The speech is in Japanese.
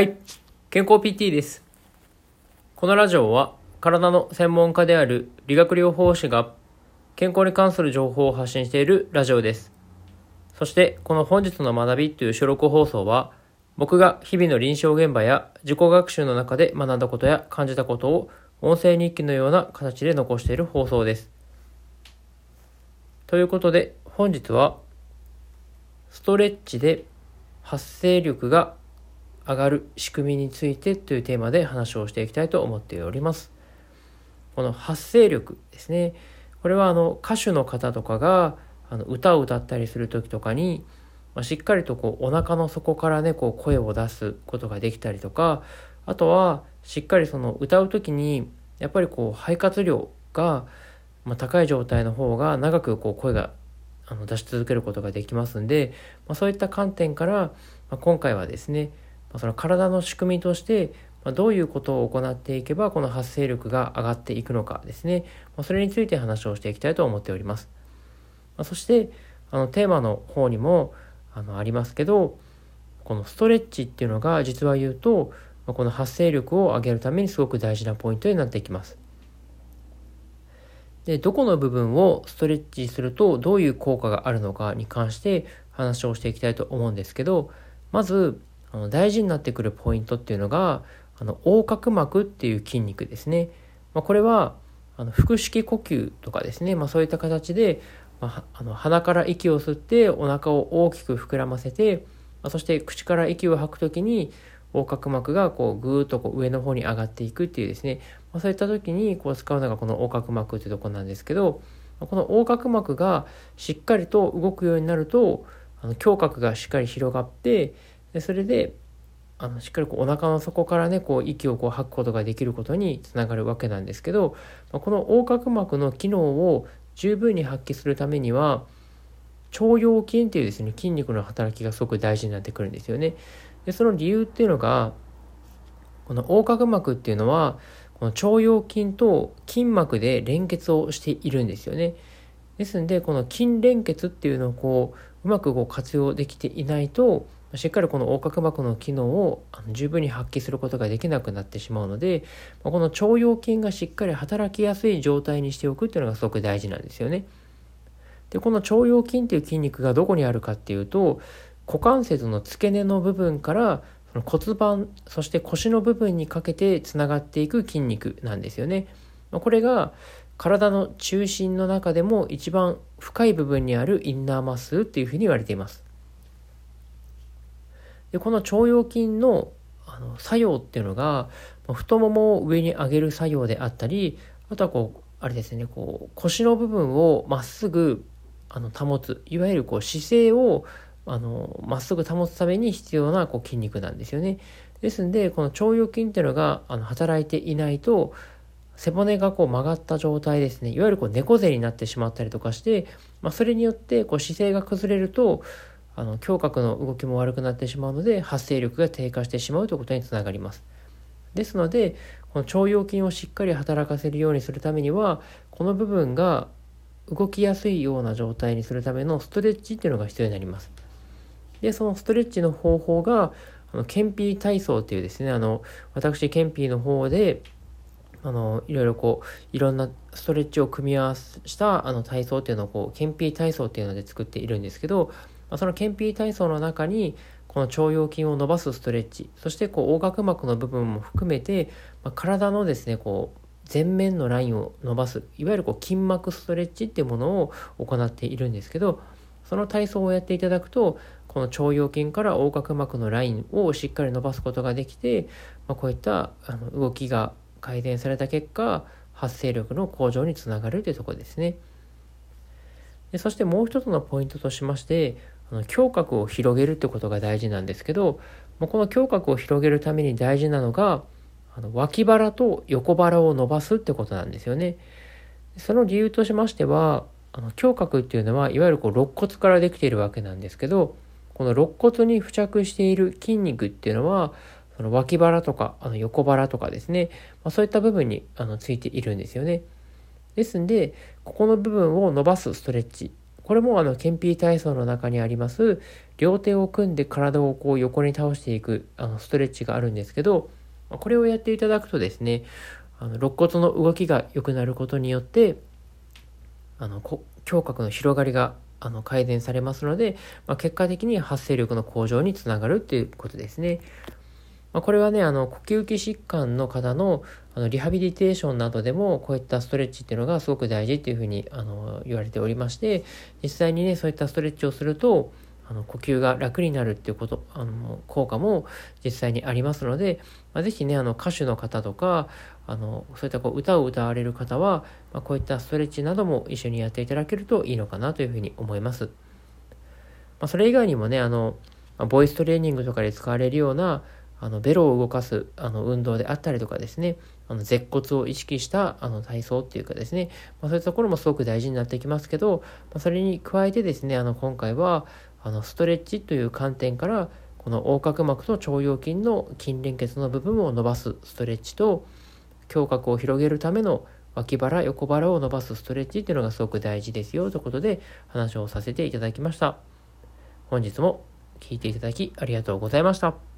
はい、健康 PT です。このラジオは体の専門家である理学療法士が健康に関する情報を発信しているラジオです。そしてこの本日の学びという収録放送は僕が日々の臨床現場や自己学習の中で学んだことや感じたことを音声日記のような形で残している放送です。ということで本日はストレッチで発声力が上がる仕組みについてというテーマで話をしていきたいと思っております。この発声力ですね。これはあの歌手の方とかがあの歌を歌ったりする時とかに、まあ、しっかりとこうお腹の底からねこう声を出すことができたりとかあとはしっかりその歌う時にやっぱりこう肺活量が、まあ、高い状態の方が長くこう声があの出し続けることができますんで、まあ、そういった観点から、まあ、今回はですね、ま、その体の仕組みとして、まあ、どういうことを行っていけばこの発声力が上がっていくのかですね、まあ、それについて話をしていきたいと思っております。まあ、そしてあのテーマの方にもあのありますけどこのストレッチっていうのが実は言うとまあこの発声力を上げるためにすごく大事なポイントになっていきます。でどこの部分をストレッチするとどういう効果があるのかに関して話をしていきたいと思うんですけどまずあの大事になってくるポイントっていうのがあの横隔膜っていう筋肉ですね。まあ、これはあの腹式呼吸とかですね、まあ、そういった形で、まあ、あの鼻から息を吸ってお腹を大きく膨らませて、まあ、そして口から息を吐く時に横隔膜がこうぐーっとこう上の方に上がっていくっていうですね、まあ、そういった時にこう使うのがこの横隔膜っていうところなんですけどこの横隔膜がしっかりと動くようになるとあの胸郭がしっかり広がってでそれであのしっかりこうお腹の底からねこう息をこう吐くことができることにつながるわけなんですけどこの横隔膜の機能を十分に発揮するためには腸腰筋っていうですね筋肉の働きがすごく大事になってくるんですよね。でその理由っていうのがこの横隔膜っていうのはこの腸腰筋と筋膜で連結をしているんですよね。ですんでこの筋連結っていうのをこううまくこう活用できていないとしっかりこの横隔膜の機能を十分に発揮することができなくなってしまうのでこの腸腰筋がしっかり働きやすい状態にしておくっていうのがすごく大事なんですよね。でこの腸腰筋っていう筋肉がどこにあるかっていうと股関節の付け根の部分からその骨盤そして腰の部分にかけてつながっていく筋肉なんですよね。これが体の中心の中でも一番深い部分にあるインナーマッスルっていうふうに言われています。でこの腸腰筋のあの作用っていうのが太ももを上に上げる作用であったりあとはこうあれですねこう腰の部分をまっすぐあの保ついわゆるこう姿勢をまっすぐ保つために必要なこう筋肉なんですよね。ですんでこの腸腰筋っていうのがあの働いていないと背骨がこう曲がった状態ですねいわゆるこう猫背になってしまったりとかして、まあ、それによってこう姿勢が崩れるとあの胸郭の動きも悪くなってしまうので発声力が低下してしまうということにつながります。ですのでこの腸腰筋をしっかり働かせるようにするためにはこの部分が動きやすいような状態にするためのストレッチっていうのが必要になります。でそのストレッチの方法があのケンピー体操っていうですねあの私ケンピーの方であのいろいろこういろんなストレッチを組み合わせたあの体操っていうのをこうケンピー体操っていうので作っているんですけどまあ、そのケンピー体操の中にこの腸腰筋を伸ばすストレッチそしてこう横隔膜の部分も含めて、まあ、体のですねこう前面のラインを伸ばすいわゆるこう筋膜ストレッチっていうものを行っているんですけどその体操をやっていただくとこの腸腰筋から横隔膜のラインをしっかり伸ばすことができて、まあ、こういったあの動きが改善された結果発声力の向上につながるというとこですね。でそしてもう一つのポイントとしましてあの胸郭を広げるってことが大事なんですけどまあこの胸郭を広げるために大事なのがあの脇腹と横腹を伸ばすってことなんですよね。その理由としましてはあの胸郭っていうのはいわゆるこう肋骨からできているわけなんですけどこの肋骨に付着している筋肉っていうのはその脇腹とかあの横腹とかですね、まあ、そういった部分にあのついているんですよね。ですんでここの部分を伸ばすストレッチこれもあの、憲兵体操の中にあります、両手を組んで体をこう横に倒していくあのストレッチがあるんですけど、これをやっていただくとですね、あの肋骨の動きが良くなることによって、あの胸郭の広がりがあの改善されますので、まあ、結果的に発声力の向上につながるっていうことですね。まあ、これはね、あの、呼吸器疾患の方のあのリハビリテーションなどでも、こういったストレッチっていうのがすごく大事っていうふうにあの言われておりまして、実際にね、そういったストレッチをすると、あの呼吸が楽になるっていうこと、あの効果も実際にありますので、まあ、ぜひね、あの歌手の方とか、あのそういったこう歌を歌われる方は、まあ、こういったストレッチなども一緒にやっていただけるといいのかなというふうに思います。まあ、それ以外にもね、あの、ボイストレーニングとかで使われるような、あのベロを動かすあの運動であったりとかですね、あの舌骨を意識したあの体操っていうかですね、まあ、そういうところもすごく大事になってきますけど、まあ、それに加えてですね、あの今回はあのストレッチという観点からこの横隔膜と腸腰筋の筋連結の部分を伸ばすストレッチと胸郭を広げるための脇腹横腹を伸ばすストレッチっていうのがすごく大事ですよということで話をさせていただきました。本日も聴いていただきありがとうございました。